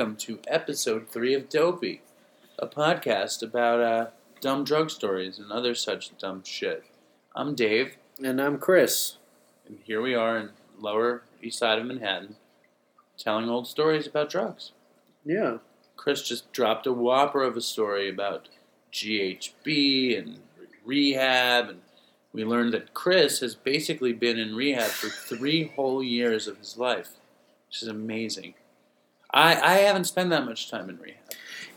welcome to episode three of Dopey, a podcast about uh, dumb drug stories and other such dumb shit. I'm Dave, And I'm Chris. and here we are in Lower East Side of Manhattan, telling old stories about drugs. Yeah. Chris just dropped a whopper of a story about GHB and rehab, and we learned that Chris has basically been in rehab for three whole years of his life, which is amazing. I, I haven't spent that much time in rehab.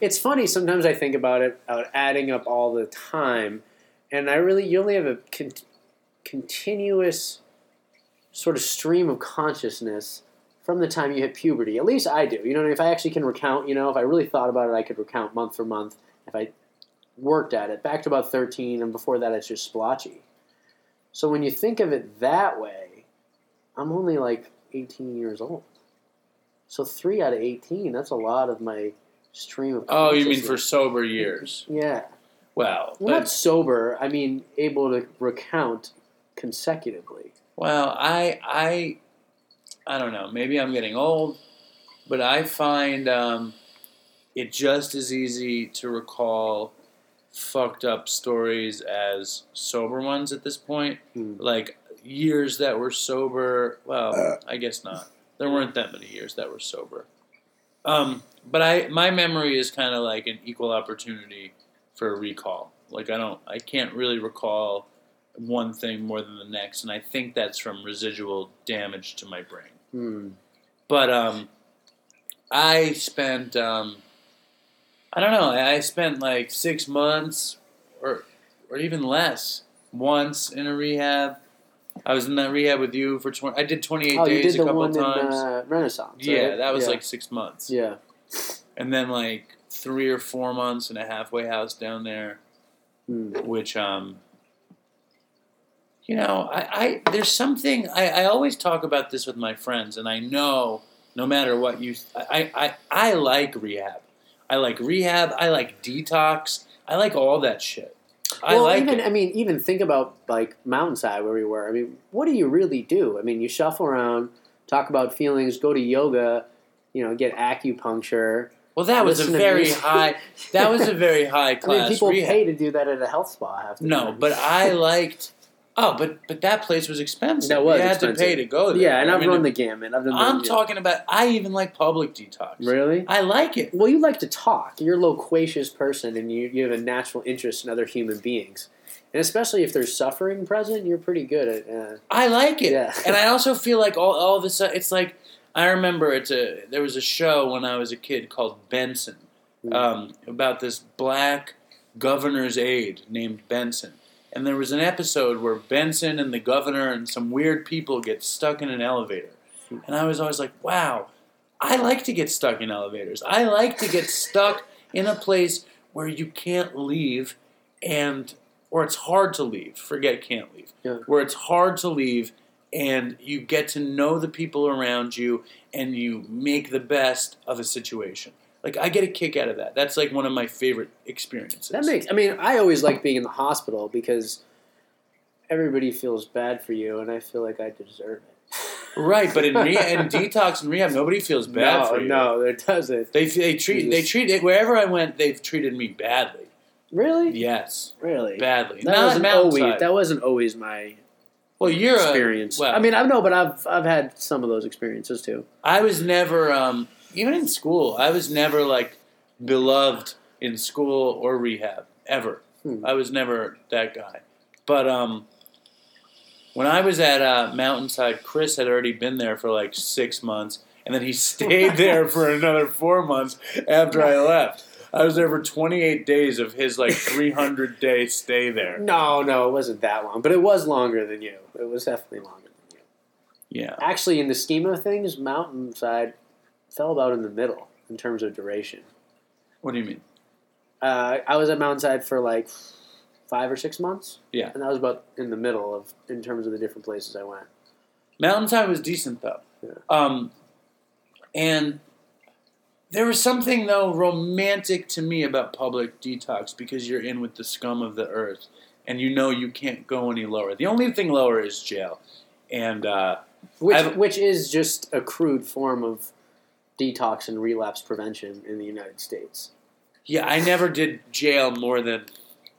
It's funny, sometimes I think about it, about adding up all the time, and I really, you only have a con- continuous sort of stream of consciousness from the time you hit puberty. At least I do. You know, if I actually can recount, you know, if I really thought about it, I could recount month for month. If I worked at it, back to about 13, and before that, it's just splotchy. So when you think of it that way, I'm only like 18 years old. So three out of 18, that's a lot of my stream of Oh, you mean for sober years? Yeah. Well, Well, not sober. I mean, able to recount consecutively. well, I I I don't know. Maybe I'm getting old, but I find um, it just as easy to recall fucked up stories as sober ones at this point. Hmm. Like years that were sober. Well, I guess not. There weren't that many years that were sober. Um, but I my memory is kind of like an equal opportunity for a recall. Like I don't, I can't really recall one thing more than the next, and I think that's from residual damage to my brain. Hmm. But um, I spent um, I don't know. I I spent like six months or or even less once in a rehab. I was in that rehab with you for twenty. I did twenty eight Oh, you days did a the couple one times. in uh, Renaissance. yeah, right? that was yeah. like six months, Yeah. and then like three or four months in a halfway house down there, Hmm. which um. You know, I, I there's something I, I always talk about this with my friends, and I know no matter what you, I, I, I like rehab. I like rehab. I like detox. I like all that shit. I well, like even it. I mean, even think about like Mountainside where we were. I mean, what do you really do? I mean, you shuffle around, talk about feelings, go to yoga, you know, get acupuncture. Well, that was a very high. That was a very high I class mean, people rehab. pay to do that at a health spa. Half the No, time. but I liked. Oh, but but that place was expensive. That was you had expensive. to pay to go there. yeah, and I I've mean, run the gamut. I've done. I'm the, talking about. I even like public detox. Really? I like it. Well, you like to talk. You're a loquacious person, and you, you have a natural interest in other human beings. And especially if there's suffering present, you're pretty good at. Uh, I like it, Yeah. and I also feel like all all of a sudden it's like I remember it's a there was a show when I was a kid called Benson Mm. um, about this black governor's aide named Benson, and there was an episode where Benson and the governor and some weird people get stuck in an elevator, and I was always like, wow, I like to get stuck in elevators. I like to get stuck in a place where you can't leave, and or it's hard to leave. Forget can't leave Yeah. where it's hard to leave and you get to know the people around you and you make the best of a situation. Like I get a kick out of that. That's like one of my favorite experiences. that makes. I mean, I always like being in the hospital because everybody feels bad for you, and I feel like I deserve it. right, but in re- in detox and rehab, nobody feels bad no, for you. no, it doesn't. They they treat they treat it wherever I went. They've treated me badly. Really, Yes, really. badly. That Not wasn't always. That wasn't always my well, you're experience. A, well, I mean, I know, but I've I've had some of those experiences too. I was never, um, even in school, I was never like beloved in school or rehab ever. Hmm. I was never that guy. But um, when I was at uh, Mountainside, Chris had already been there for like six months, and then he stayed there for another four months after I left. I was there for 28 days of his like 300 day stay there. No, no, it wasn't that long, but it was longer than you. It was definitely longer than you. Yeah. Actually, in the scheme of things, Mountainside fell about in the middle in terms of duration. What do you mean? Uh, I was at Mountainside for like five or six months. Yeah. and that was about in the middle of in terms of the different places I went. Mountainside was decent though. Yeah. Um, and there was something though romantic to me about public detox because you're in with the scum of the earth, and you know you can't go any lower. The only thing lower is jail, and uh, Which I've- which is just a crude form of detox and relapse prevention in the United States. Yeah, I never did jail more than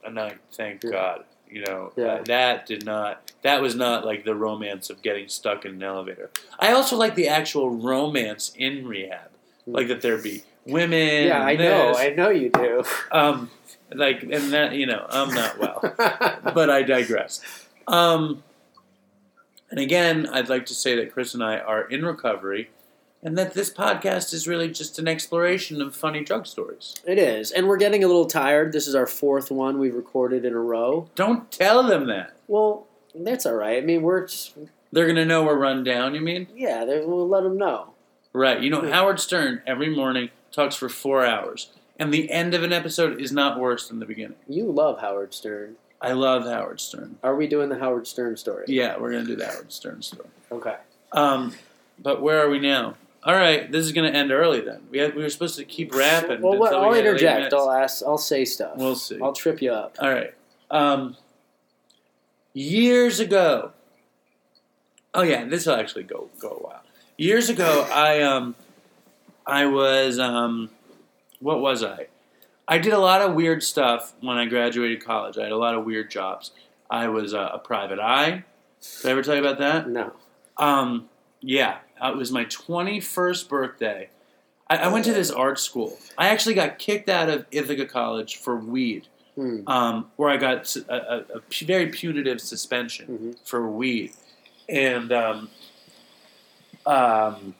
a night. Thank Yeah. God. You know, Yeah. uh, that did not. That was not like the romance of getting stuck in an elevator. I also like the actual romance in rehab, like that there be women. yeah, I and know. I know you do. Um, like and that you know, I'm not well, but I digress. Um, and again, I'd like to say that Chris and I are in recovery, and that this podcast is really just an exploration of funny drug stories. it is, and we're getting a little tired. This is our fourth one we've recorded in a row. Don't tell them that. Well, that's all right. I mean, we're just, They're gonna know we're run down. You mean? yeah. We'll let them know. Right. You know, Howard Stern every morning talks for four hours, and the end of an episode is not worse than the beginning. You love Howard Stern. I love Howard Stern. Are we doing the Howard Stern story? Yeah, we're gonna do the Howard Stern story. Okay. Um, but where are we now? All right, this is gonna end early then. We had, we were supposed to keep rapping. Well, what, I'll eight interject. I'll ask. I'll say stuff. We'll see. I'll trip you up. All right. Um, years ago. Oh yeah, this will actually go go a while. Years ago, I um, I was um, what was I? I did a lot of weird stuff when I graduated college. I had a lot of weird jobs. I was uh, a private eye. Did I ever tell you about that? No. Um, yeah, it was my 21st birthday. I, I went to this art school. I actually got kicked out of Ithaca College for weed, Hmm. um, where I got a pu- very punitive suspension Mhm. for weed. And um, um,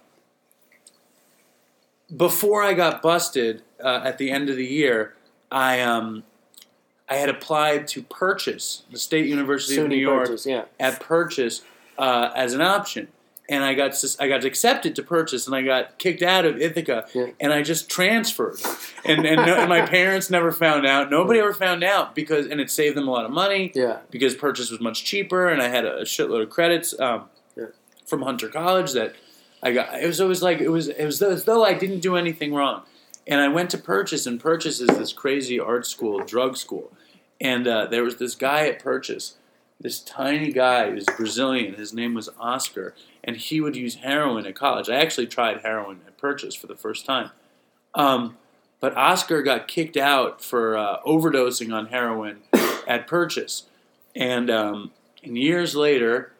before I got busted uh, at the end of the year, I um, I had applied to purchase the State University of New York Purchase, yeah. at purchase uh, as an option. And I got I got accepted to purchase, and I got kicked out of Ithaca, Yeah. and I just transferred, and and, no, and my parents never found out. Nobody ever found out because, and it saved them a lot of money Yeah. because purchase was much cheaper, and I had a shitload of credits um, Yeah. from Hunter College that I got. It was always like it was it was as though I didn't do anything wrong, and I went to Purchase, and Purchase is this crazy art school, drug school, and uh, there was this guy at Purchase, this tiny guy, was Brazilian. His name was Oscar, and he would use heroin at college. I actually tried heroin at Purchase for the first time. Um, but Oscar got kicked out for uh, overdosing on heroin at Purchase, and um, and years later,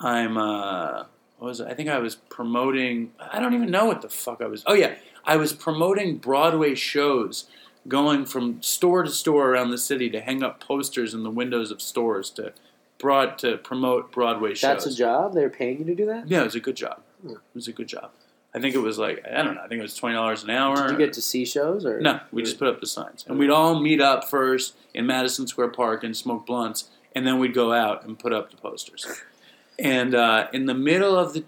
I'm uh, what was? I think I was promoting. I don't even know what the fuck I was. Oh yeah, I was promoting Broadway shows, going from store to store around the city to hang up posters in the windows of stores to broad to promote Broadway shows. That's a job. They're paying you to do that. Yeah, it was a good job. Hmm. It was a good job. I think it was like I don't know. I think it was twenty dollars an hour. Did you get to see shows or No, we just put up the signs, and we'd all meet up first in Madison Square Park and smoke blunts, and then we'd go out and put up the posters. And uh, in the middle of the,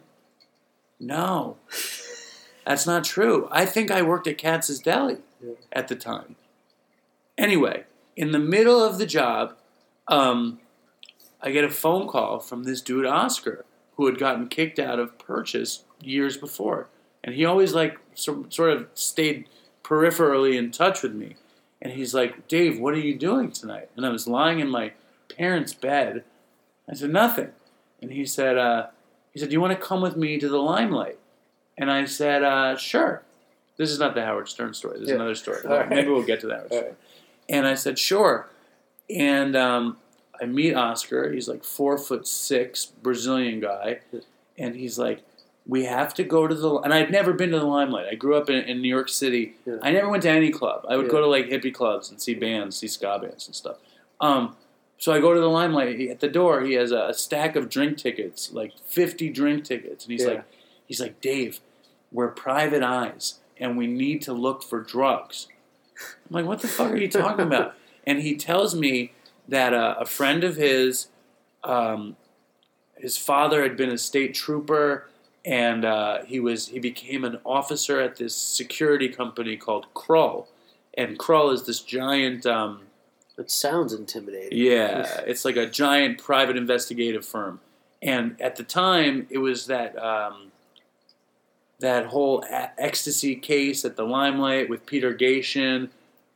no, that's not true. I think I worked at Katz's Deli Yeah. at the time. Anyway, in the middle of the job, um, I get a phone call from this dude Oscar, who had gotten kicked out of Purchase years before, and he always like so, sort of stayed peripherally in touch with me. And he's like, Dave, what are you doing tonight? And I was lying in my parents' bed. I said, nothing. And he said, uh, he said, do you want to come with me to the limelight? And I said, uh, sure. This is not the Howard Stern story. This is another story. Right. Maybe we'll get to that. Story. And I said, sure. And um, I meet Oscar. He's like four foot six, Brazilian guy. And he's like, we have to go to the. And I'd never been to the Limelight. I grew up in, in New York City. Yeah. I never went to any club. I would Yeah. go to like hippie clubs and see bands, see ska bands and stuff. Um, so I go to the Limelight. He- At the door, he has a, a stack of drink tickets, like fifty drink tickets, and he's Yeah. like, he's like, Dave, we're private eyes, and we need to look for drugs. I'm like, what the fuck are you talking about? And he tells me that uh, a friend of his, um, his father had been a state trooper, and uh, he was he became an officer at this security company called Kroll, and Kroll is this giant. Um, It sounds intimidating. yeah, it's like a giant private investigative firm. And at the time, it was that um, that whole a- ecstasy case at the Limelight with Peter Gatien.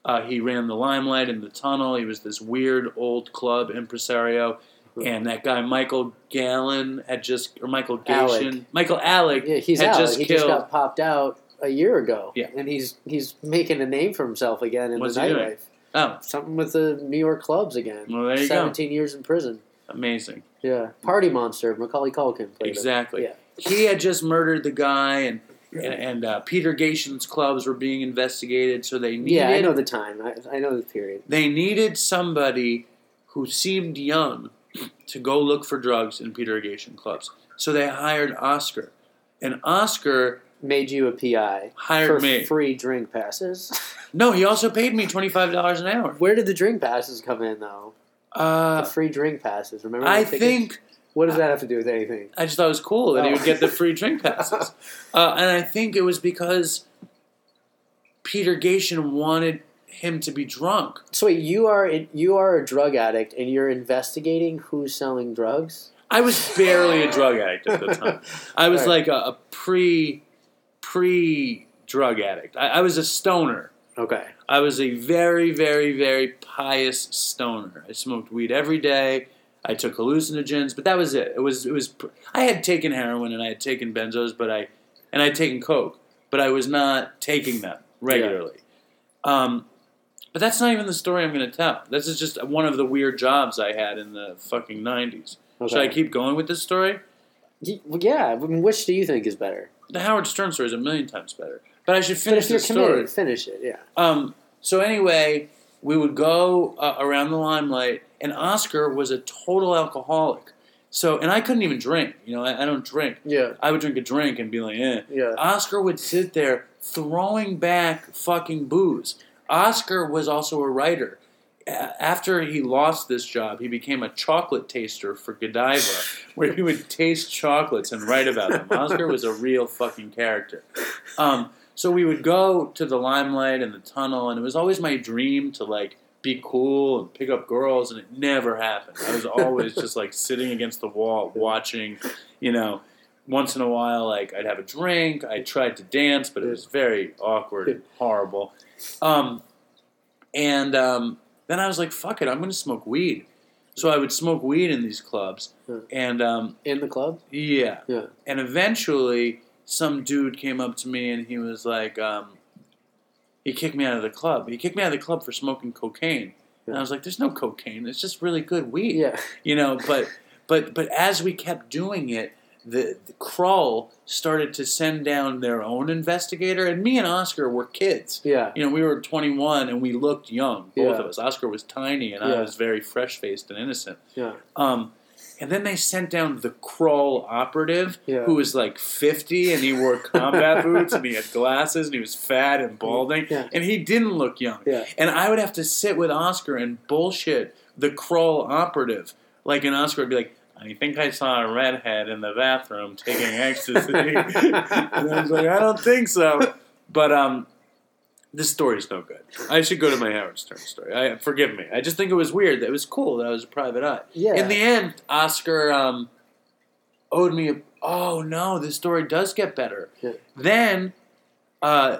Uh, he ran the Limelight in the tunnel. He was this weird old club impresario. And that guy Michael Gallen had just, or Michael Alig. Michael Alig Yeah, he's had out. just he killed. just got popped out a year ago. Yeah. and he's he's making a name for himself again in What's the nightlife. Oh, Something with the New York clubs again. well, there you go. Seventeen years in prison. Amazing. Yeah, Party Monster. Macaulay Culkin played him. Exactly. Yeah. He had just murdered the guy, and and, and uh, Peter Gatien's clubs were being investigated, so they needed Yeah, I know the time. I, I know the period. they needed somebody who seemed young to go look for drugs in Peter Gatien clubs. So they hired Oscar, and Oscar Made you a PI hired for me. free drink passes. No, he also paid me twenty five dollars an hour. Where did the drink passes come in though? The Uh, free drink passes. Remember? I tickets? think What does that have to do with anything? I just thought it was cool that he Oh. would get the free drink passes. Uh, and I think it was because Peter Gatien wanted him to be drunk. So wait, you are you are a drug addict and you're investigating who's selling drugs? I was barely a drug addict at the time. I was Right. like a, a pre pre drug addict. I, I was a stoner. Okay. I was a very, very, very pious stoner. I smoked weed every day. I took hallucinogens, but that was it. It was it was. I had taken heroin and I had taken benzos, but I and I had taken coke, but I was not taking them regularly. Um, but that's not even the story I'm going to tell. This is just one of the weird jobs I had in the fucking '90s. Okay. Should I keep going with this story? Yeah. I mean, which do you think is better? The Howard Stern story is a million times better. But I should But finish if you're the committed, story. finish it. Yeah. Um, so anyway, we would go uh, around the limelight, and Oscar was a total alcoholic. So, and I couldn't even drink. You know, I, I don't drink. Yeah. I would drink a drink and be like, eh. Yeah. Oscar would sit there throwing back fucking booze. Oscar was also a writer. A- After he lost this job, he became a chocolate taster for Godiva, where he would taste chocolates and write about them. Oscar was a real fucking character. Um, so we would go to the limelight and the tunnel, and it was always my dream to like be cool and pick up girls, and it never happened. I was always just like sitting against the wall watching, you know. Once in a while, like I'd have a drink. I tried to dance, but it was very awkward and horrible. Um, and um, then I was like, "Fuck it, I'm going to smoke weed." So I would smoke weed in these clubs, and um, In the club. yeah, Yeah. and eventually, some dude came up to me and he was like, um, he kicked me out of the club. He kicked me out of the club for smoking cocaine. And I was like, "There's no cocaine. It's just really good weed." Yeah. You know, but but but as we kept doing it, the, the Kroll started to send down their own investigator, and me and Oscar were kids. Yeah. You know, we were 21 and we looked young, both Yeah. of us. Oscar was tiny and Yeah. I was very fresh faced and innocent. Yeah. Um, and then they sent down the Kroll operative, Yeah. who was like 50 and he wore combat boots and he had glasses and he was fat and balding. Yeah. And he didn't look young. Yeah. And I would have to sit with Oscar and bullshit the Kroll operative. Like, and Oscar would be like, I think I saw a redhead in the bathroom taking ecstasy. and I was like, I don't think so. But um, this story's no good. I should go to my Howard Stern story. I, forgive me. I just think it was weird. That it was cool that I was a private eye. Yeah. In the end, Oscar um, owed me a. Oh no, this story does get better. Yeah. Then uh,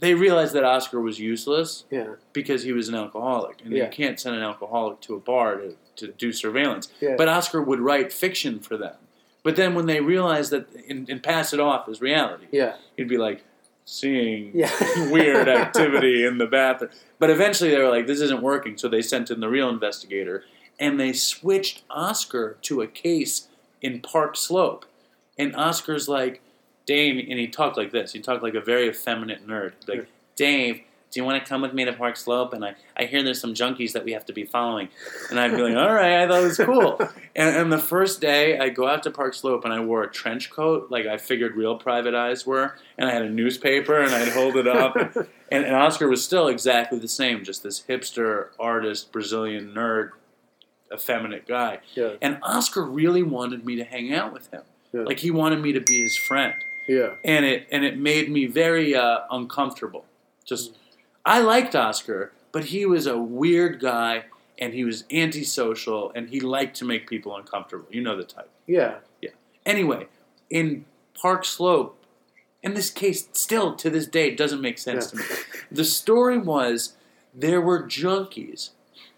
they realized that Oscar was useless Yeah. because he was an alcoholic, and Yeah. you can't send an alcoholic to a bar to, to do surveillance. Yeah. But Oscar would write fiction for them. But then when they realized that and, and pass it off as reality, Yeah. he'd be like seeing Yeah. weird activity in the bathroom. But eventually they were like, this isn't working, so they sent in the real investigator, and they switched Oscar to a case in Park Slope, and Oscar's like, Dave, and he talked like this. He talked like a very effeminate nerd. Like, Dave, do you want to come with me to Park Slope? And I, I hear there's some junkies that we have to be following. And I'd be like, all right, I thought it was cool. And, and the first day, I go out to Park Slope and I wore a trench coat, like I figured real private eyes were. And I had a newspaper and I'd hold it up. And, and Oscar was still exactly the same, just this hipster, artist, Brazilian nerd, effeminate guy. Yeah. And Oscar really wanted me to hang out with him. Yeah. Like he wanted me to be his friend Yeah. and it and it made me very uh, uncomfortable. Just I liked Oscar, but he was a weird guy, and he was antisocial, and he liked to make people uncomfortable. You know the type. Yeah. Yeah. Anyway, in Park Slope, in this case, still to this day, doesn't make sense to me. The story was there were junkies,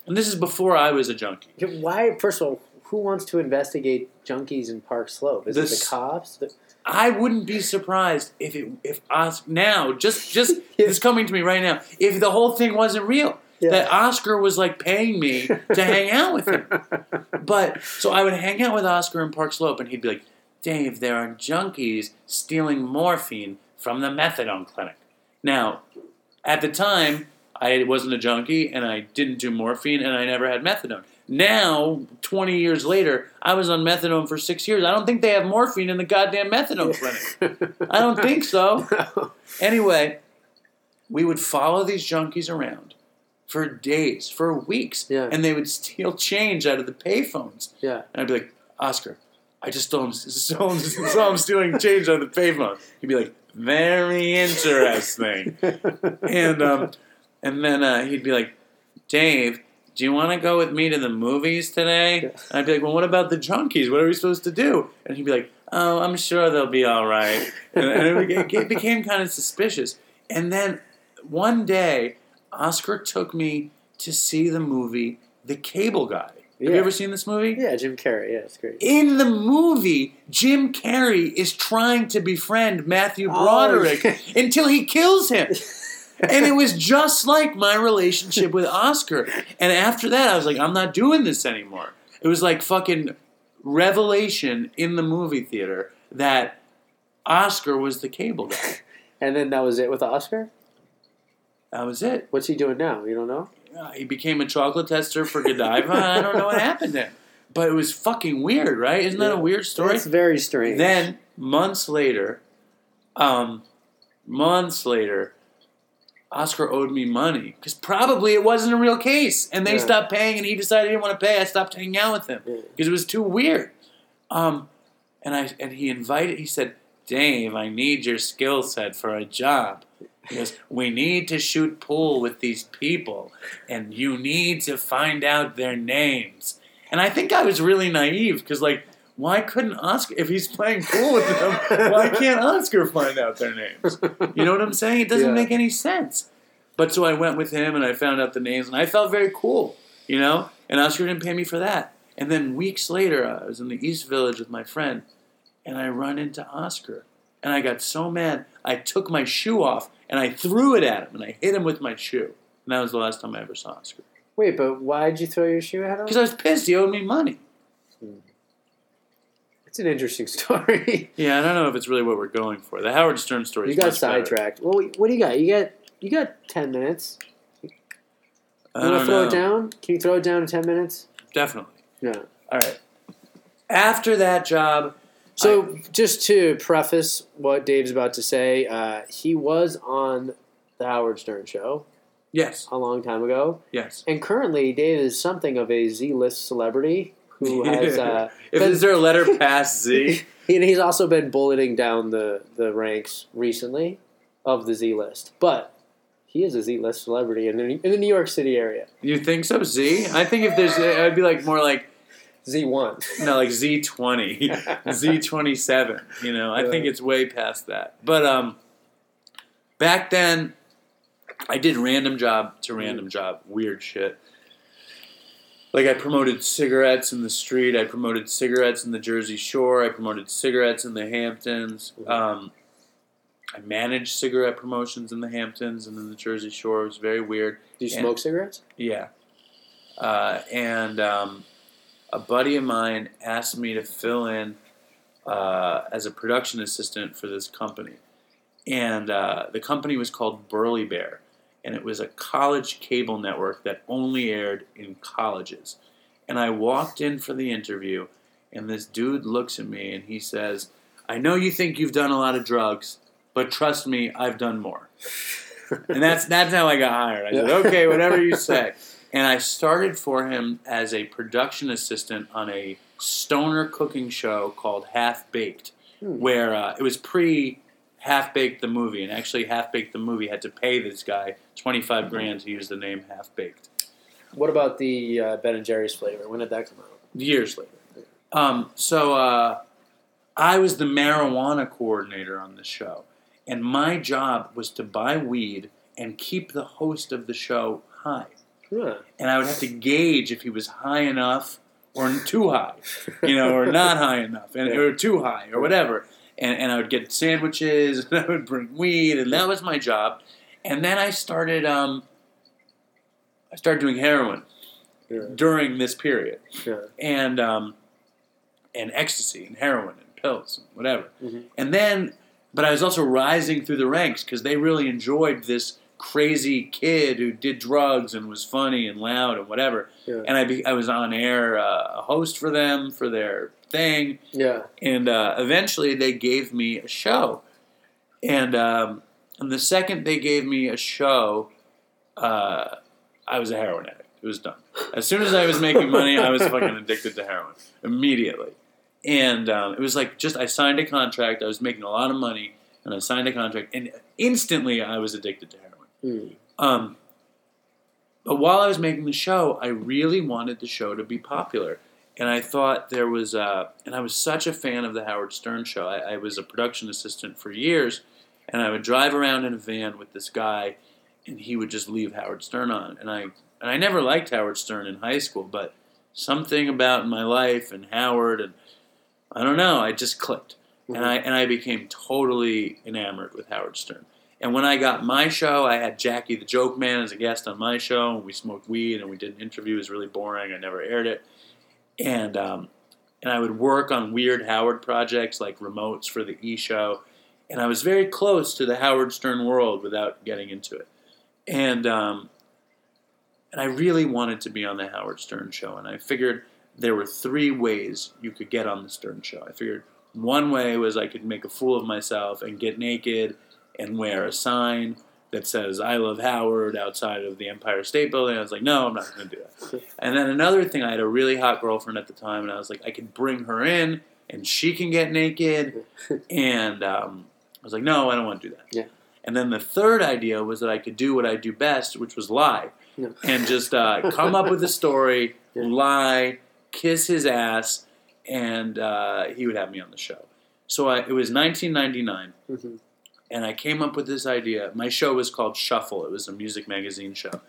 and this is before I was a junkie. Why? First of all, who wants to investigate junkies in Park Slope? Is it the cops? The- I wouldn't be surprised if it if Oscar now just just Yeah. this coming to me right now if the whole thing wasn't real that Oscar was like paying me to hang out with him. But so I would hang out with Oscar in Park Slope, and he'd be like, "Dave, there are junkies stealing morphine from the methadone clinic." Now, at the time, I wasn't a junkie, and I didn't do morphine, and I never had methadone. Now, twenty years later, I was on methadone for six years. I don't think they have morphine in the goddamn methadone clinic. I don't think so. Anyway, we would follow these junkies around for days, for weeks, Yeah. and they would steal change out of the payphones. yeah. And I'd be like, Oscar, I just saw him, saw him, saw him stealing change out of the payphone. He'd be like, very interesting. And um, and then uh, he'd be like, Dave, do you want to go with me to the movies today? And I'd be like, well, what about the junkies? What are we supposed to do? And he'd be like, oh, I'm sure they'll be all right. And, and it, it became kind of suspicious. And then one day, Oscar took me to see the movie The Cable Guy. Have you ever seen this movie? yeah, Jim Carrey. Yeah, it's great. In the movie, Jim Carrey is trying to befriend Matthew oh, Broderick Oh, until he kills him. and it was just like my relationship with Oscar. And after that, I was like, I'm not doing this anymore. It was like fucking revelation in the movie theater that Oscar was the cable guy. And then that was it with Oscar. That was it. What's he doing now? You don't know? Uh, he became a chocolate tester for Godiva. I don't know what happened to him. But it was fucking weird, right? Isn't that a weird story? It's very strange. Then months later, um, months later, Oscar owed me money because probably it wasn't a real case, and they Yeah. stopped paying, and he decided he didn't want to pay. I stopped hanging out with him Yeah. because it was too weird. Um, and I and he invited. He said, "Dave, I need your skill set for a job." He goes, "We need to shoot pool with these people, and you need to find out their names." And I think I was really naive because, like, why couldn't Oscar, if he's playing pool with them, why can't Oscar find out their names? You know what I'm saying? It doesn't Yeah. make any sense. But so I went with him and I found out the names and I felt very cool, you know? And Oscar didn't pay me for that. And then weeks later, I was in the East Village with my friend and I run into Oscar. And I got so mad, I took my shoe off and I threw it at him and I hit him with my shoe. And that was the last time I ever saw Oscar. Wait, but why'd you throw your shoe at him? Because I was pissed. He owed me money. It's an interesting story. Yeah, I don't know if it's really what we're going for. The Howard Stern story you got much better. sidetracked. Well, what do you got? You got you got ten minutes. I You want to throw know. it down? Can you throw it down in ten minutes? Definitely. Yeah. All right. After that job, So, just to preface what Dave's about to say, uh, he was on the Howard Stern show yes, a long time ago, yes. and currently Dave is something of a Z-list celebrity who has. Uh, if been- is there a letter past Z? and he's also been bulleting down the, the ranks recently of the Z list, but he is a Z list celebrity in the, in the New York City area. You think so? Z? I think if there's, I'd be like more like Z one. no, like Z twenty, Z twenty seven. You know, I think it's way past that. But um, back then, I did random job to random job, weird shit. Like I promoted cigarettes in the street. I promoted cigarettes in the Jersey Shore. I promoted cigarettes in the Hamptons. Mhm. Um, I managed cigarette promotions in the Hamptons and in the Jersey Shore. It was very weird. Do you Yeah. smoke cigarettes? Yeah. Uh, and um, a buddy of mine asked me to fill in uh, as a production assistant for this company. And uh, the company was called Burly Bear. And it was a college cable network that only aired in colleges. And I walked in for the interview, and this dude looks at me and he says, I know you think you've done a lot of drugs, but trust me, I've done more. And that's that's how I got hired. I said, okay, whatever you say. And I started for him as a production assistant on a stoner cooking show called Half Baked, Hmm. where uh, it was pre Half Baked the movie, and actually Half Baked the movie had to pay this guy twenty five grand to use the name Half Baked. What about the uh, Ben and Jerry's flavor? When did that come out? Years later. Um, so uh, I was the marijuana coordinator on the show, and my job was to buy weed and keep the host of the show high. Huh. and I would have to gauge if he was high enough or too high, you know, or not high enough, and Yeah. or too high, or whatever. And, and I would get sandwiches, and I would bring weed, and that was my job. And then I started, um, I started doing heroin Yeah. during this period, Yeah. and um, and ecstasy, and heroin, and pills, and whatever. Mhm. And then, but I was also rising through the ranks because they really enjoyed this crazy kid who did drugs and was funny and loud and whatever. Yeah. And I, be, I was on air, uh, a host for them for their thing, Yeah. and uh, eventually they gave me a show. And um, and the second they gave me a show, uh, I was a heroin addict. It was done. As soon as I was making money, I was fucking addicted to heroin immediately. And um, it was like just I signed a contract. I was making a lot of money, and I signed a contract, and instantly I was addicted to heroin. Mm. Um, but while I was making the show, I really wanted the show to be popular. And I thought there was, uh, and I was such a fan of the Howard Stern show. I, I was a production assistant for years, and I would drive around in a van with this guy, and he would just leave Howard Stern on. And I, and I never liked Howard Stern in high school, but something about my life and Howard, and I don't know, I just clicked and I and I became totally enamored with Howard Stern. And when I got my show, I had Jackie the Joke Man as a guest on my show, and we smoked weed and we did an interview. It was really boring. I never aired it, and um, and I would work on weird Howard projects like remotes for the E Show, and I was very close to the Howard Stern world without getting into it, and um, and I really wanted to be on the Howard Stern show, and I figured there were three ways you could get on the Stern show. I figured one way was I could make a fool of myself and get naked and wear a sign that says "I love Howard" outside of the Empire State Building. I was like, no, I'm not going to do that. And then another thing, I had a really hot girlfriend at the time, and I was like, I could bring her in and she can get naked. And um, I was like, no, I don't want to do that. Yeah. And then the third idea was that I could do what I do best, which was lie, No. and just uh, come up with a story, Yeah. lie, kiss his ass, and uh, he would have me on the show. So I, it was 1999 Mhm. And I came up with this idea. My show was called Shuffle. It was a music magazine show,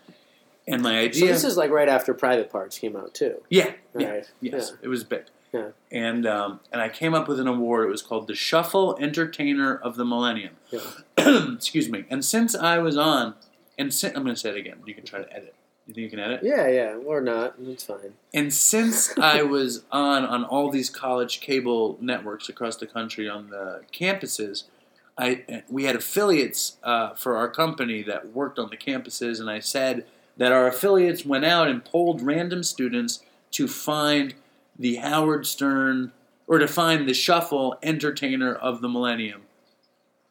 and my So idea, this is like right after Private Parts came out too. yeah, yeah, Right. yes, it was big. Yeah. And um, and I came up with an award. It was called the Shuffle Entertainer of the Millennium. Yeah. Excuse me. And since I was on, and si- I'm going to say it again. You can try to edit. You think you can edit? Yeah, yeah, or not. It's fine. And since I was on on all these college cable networks across the country on the campuses, I we had affiliates uh, for our company that worked on the campuses, and I said that our affiliates went out and polled random students to find the Howard Stern or to find the Shuffle Entertainer of the Millennium,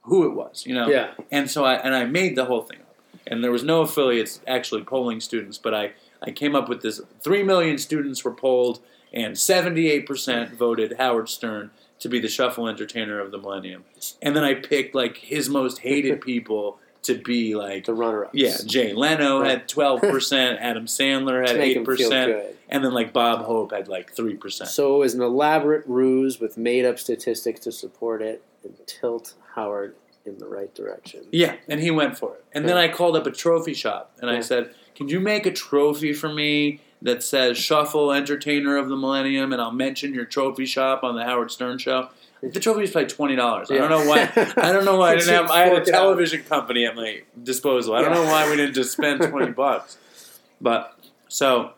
who it was, you know. Yeah. And so I and I made the whole thing up. And there was no affiliates actually polling students, but I, I came up with this three million students were polled and seventy eight percent voted Howard Stern to be the shuffle entertainer of the millennium. And then I picked like his most hated people to be like The runner-ups. yeah, Jay Leno Right. had twelve percent, Adam Sandler had eight percent, and then like Bob Hope had like three percent. So it was an elaborate ruse with made-up statistics to support it and tilt Howard in the right direction. Yeah, and he went for it. And then I called up a trophy shop and I said, "Can you make a trophy for me that says Shuffle Entertainer of the Millennium and I'll mention your trophy shop on the Howard Stern show?" The trophy was probably twenty dollars. I don't know why. I don't know why I didn't have. I had a television company at my disposal. I don't Yeah. know why we didn't just spend twenty bucks. But so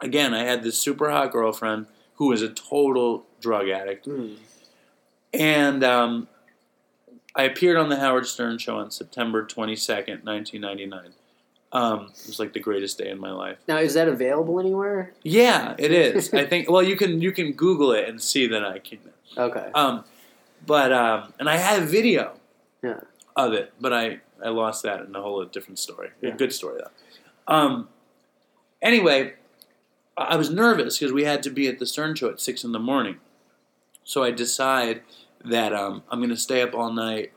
again, I had this super hot girlfriend who was a total drug addict, Hmm. and um, I appeared on the Howard Stern show on September 22nd, 1999. Um, it was like the greatest day in my life. Now, is that available anywhere? Yeah, it is. I think. Well, you can you can Google it and see that I can. Okay. Um, but um, and I had a video. Yeah. Of it, but I I lost that in a whole different story. A good story though. Um. Anyway, I I was nervous because we had to be at the Stern show at six in the morning. So I decide that um, I'm going to stay up all night,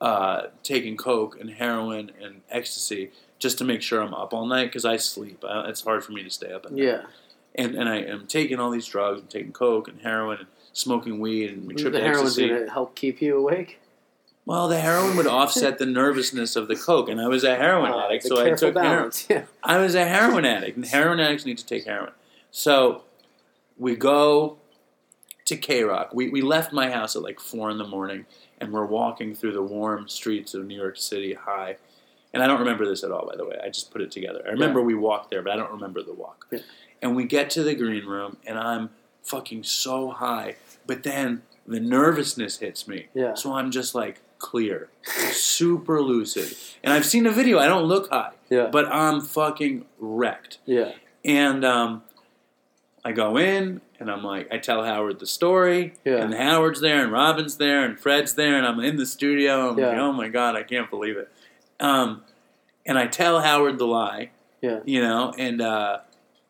uh, taking coke and heroin and ecstasy just to make sure I'm up all night because I sleep. I, it's hard for me to stay up at night Yeah. and and I am taking all these drugs, I'm taking coke and heroin and smoking weed and we tripped The heroin's ecstasy. going to help keep you awake. Well, the heroin would offset the nervousness of the coke, and I was a heroin Ah, addict, so I took heroin. Yeah. I was a heroin addict, and heroin addicts need to take heroin. So we go to K Rock. We, we left my house at like four in the morning, and we're walking through the warm streets of New York City high. And I don't remember this at all, by the way. I just put it together. I remember we walked there, but I don't remember the walk. Yeah. And we get to the green room, and I'm fucking so high. But then the nervousness hits me. Yeah. So I'm just like clear, super lucid. And I've seen a video. I don't look high, Yeah. but I'm fucking wrecked. yeah. And um, I go in and I'm like, I tell Howard the story, Yeah. and Howard's there, and Robin's there, and Fred's there, and I'm in the studio. I'm like, Yeah. oh my god, I can't believe it. Um, and I tell Howard the lie, Yeah. you know, and uh,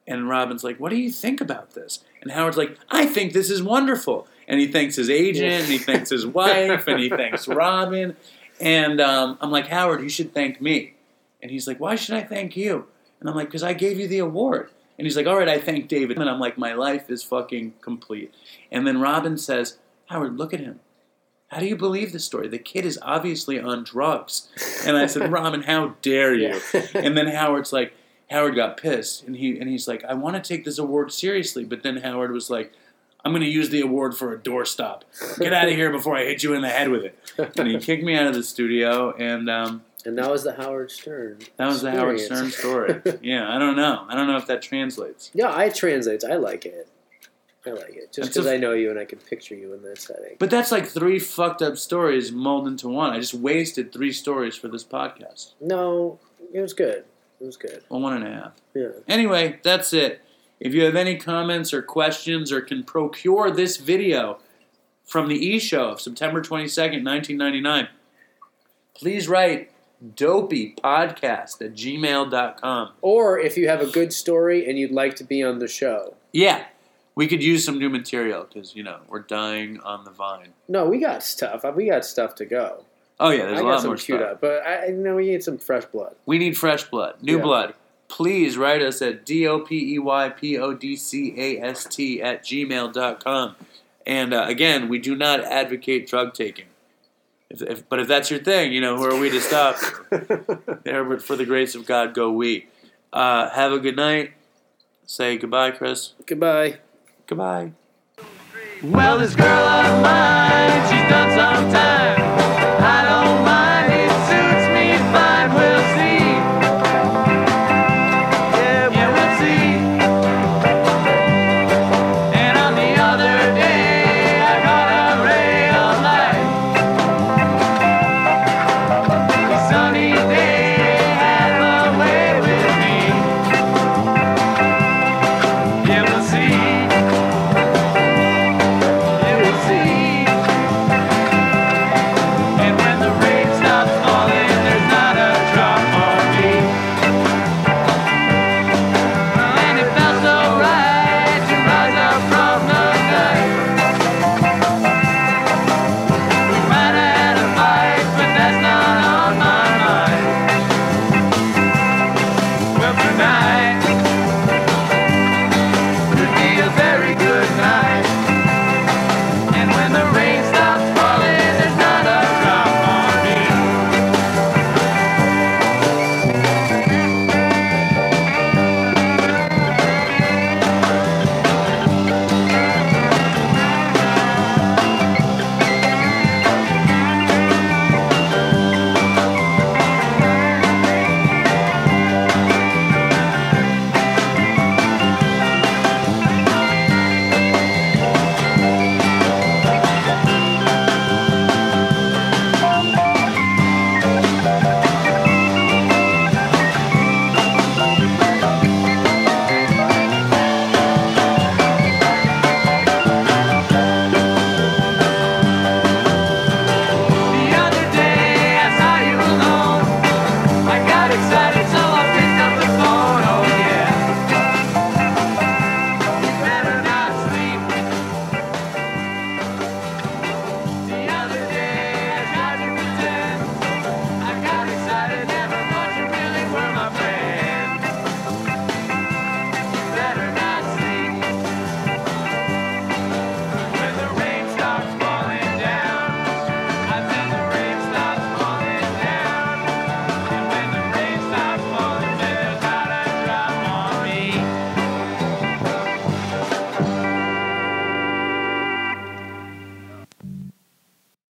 and Robin's like, what do you think about this? And Howard's like, I think this is wonderful. And he thanks his agent, Yeah. and he thanks his wife, and he thanks Robin. And um, I'm like, Howard, you should thank me. And he's like, why should I thank you? And I'm like, because I gave you the award. And he's like, all right, I thank David. And I'm like, my life is fucking complete. And then Robin says, Howard, look at him. How do you believe this story? The kid is obviously on drugs. And I said, Robin, how dare you? Yeah. And then Howard's like, Howard got pissed, and he and he's like, I want to take this award seriously, but then Howard was like, I'm going to use the award for a doorstop. Get out of here before I hit you in the head with it. And he kicked me out of the studio, and um, And that was the Howard Stern. that was the Howard Stern story. Yeah, I don't know. I don't know if that translates. Yeah, I translate. I like it. I like it. Just because I know you and I can picture you in that setting. But that's like three fucked up stories molded into one. I just wasted three stories for this podcast. No, it was good. It was good. Well, one and a half. Yeah. Anyway, that's it. If you have any comments or questions or can procure this video from the E Show of September 22nd, 1999, please write dopeypodcast at gmail.com. Or if you have a good story and you'd like to be on the show. Yeah, we could use some new material because, you know, we're dying on the vine. No, we got stuff. We got stuff to go. Oh, yeah, there's I a got lot some more stuff. up, but I I know we need some fresh blood. We need fresh blood, new Yeah. blood. Please write us at D-O-P-E-Y-P-O-D-C-A-S-T at gmail.com. And uh, again, we do not advocate drug taking. If, if, but if that's your thing, you know, who are we to stop? there, but for the grace of God, go we. Uh, have a good night. Say goodbye, Chris. Goodbye. Goodbye. Well, this girl of mine, she's done some